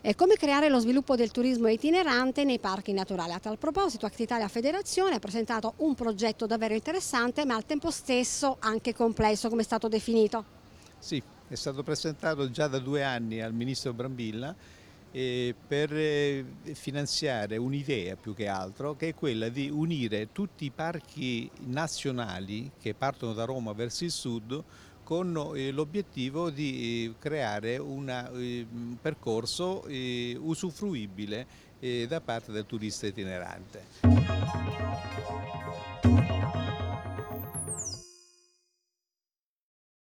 E come creare lo sviluppo del turismo itinerante nei parchi naturali. A tal proposito Actitalia Federazione ha presentato un progetto davvero interessante ma al tempo stesso anche complesso come è stato definito. Sì, è stato presentato già da due anni al Ministro Brambilla eh, per eh, finanziare un'idea più che altro che è quella di unire tutti i parchi nazionali che partono da Roma verso il sud con eh, l'obiettivo di eh, creare eh, un percorso usufruibile da parte del turista itinerante.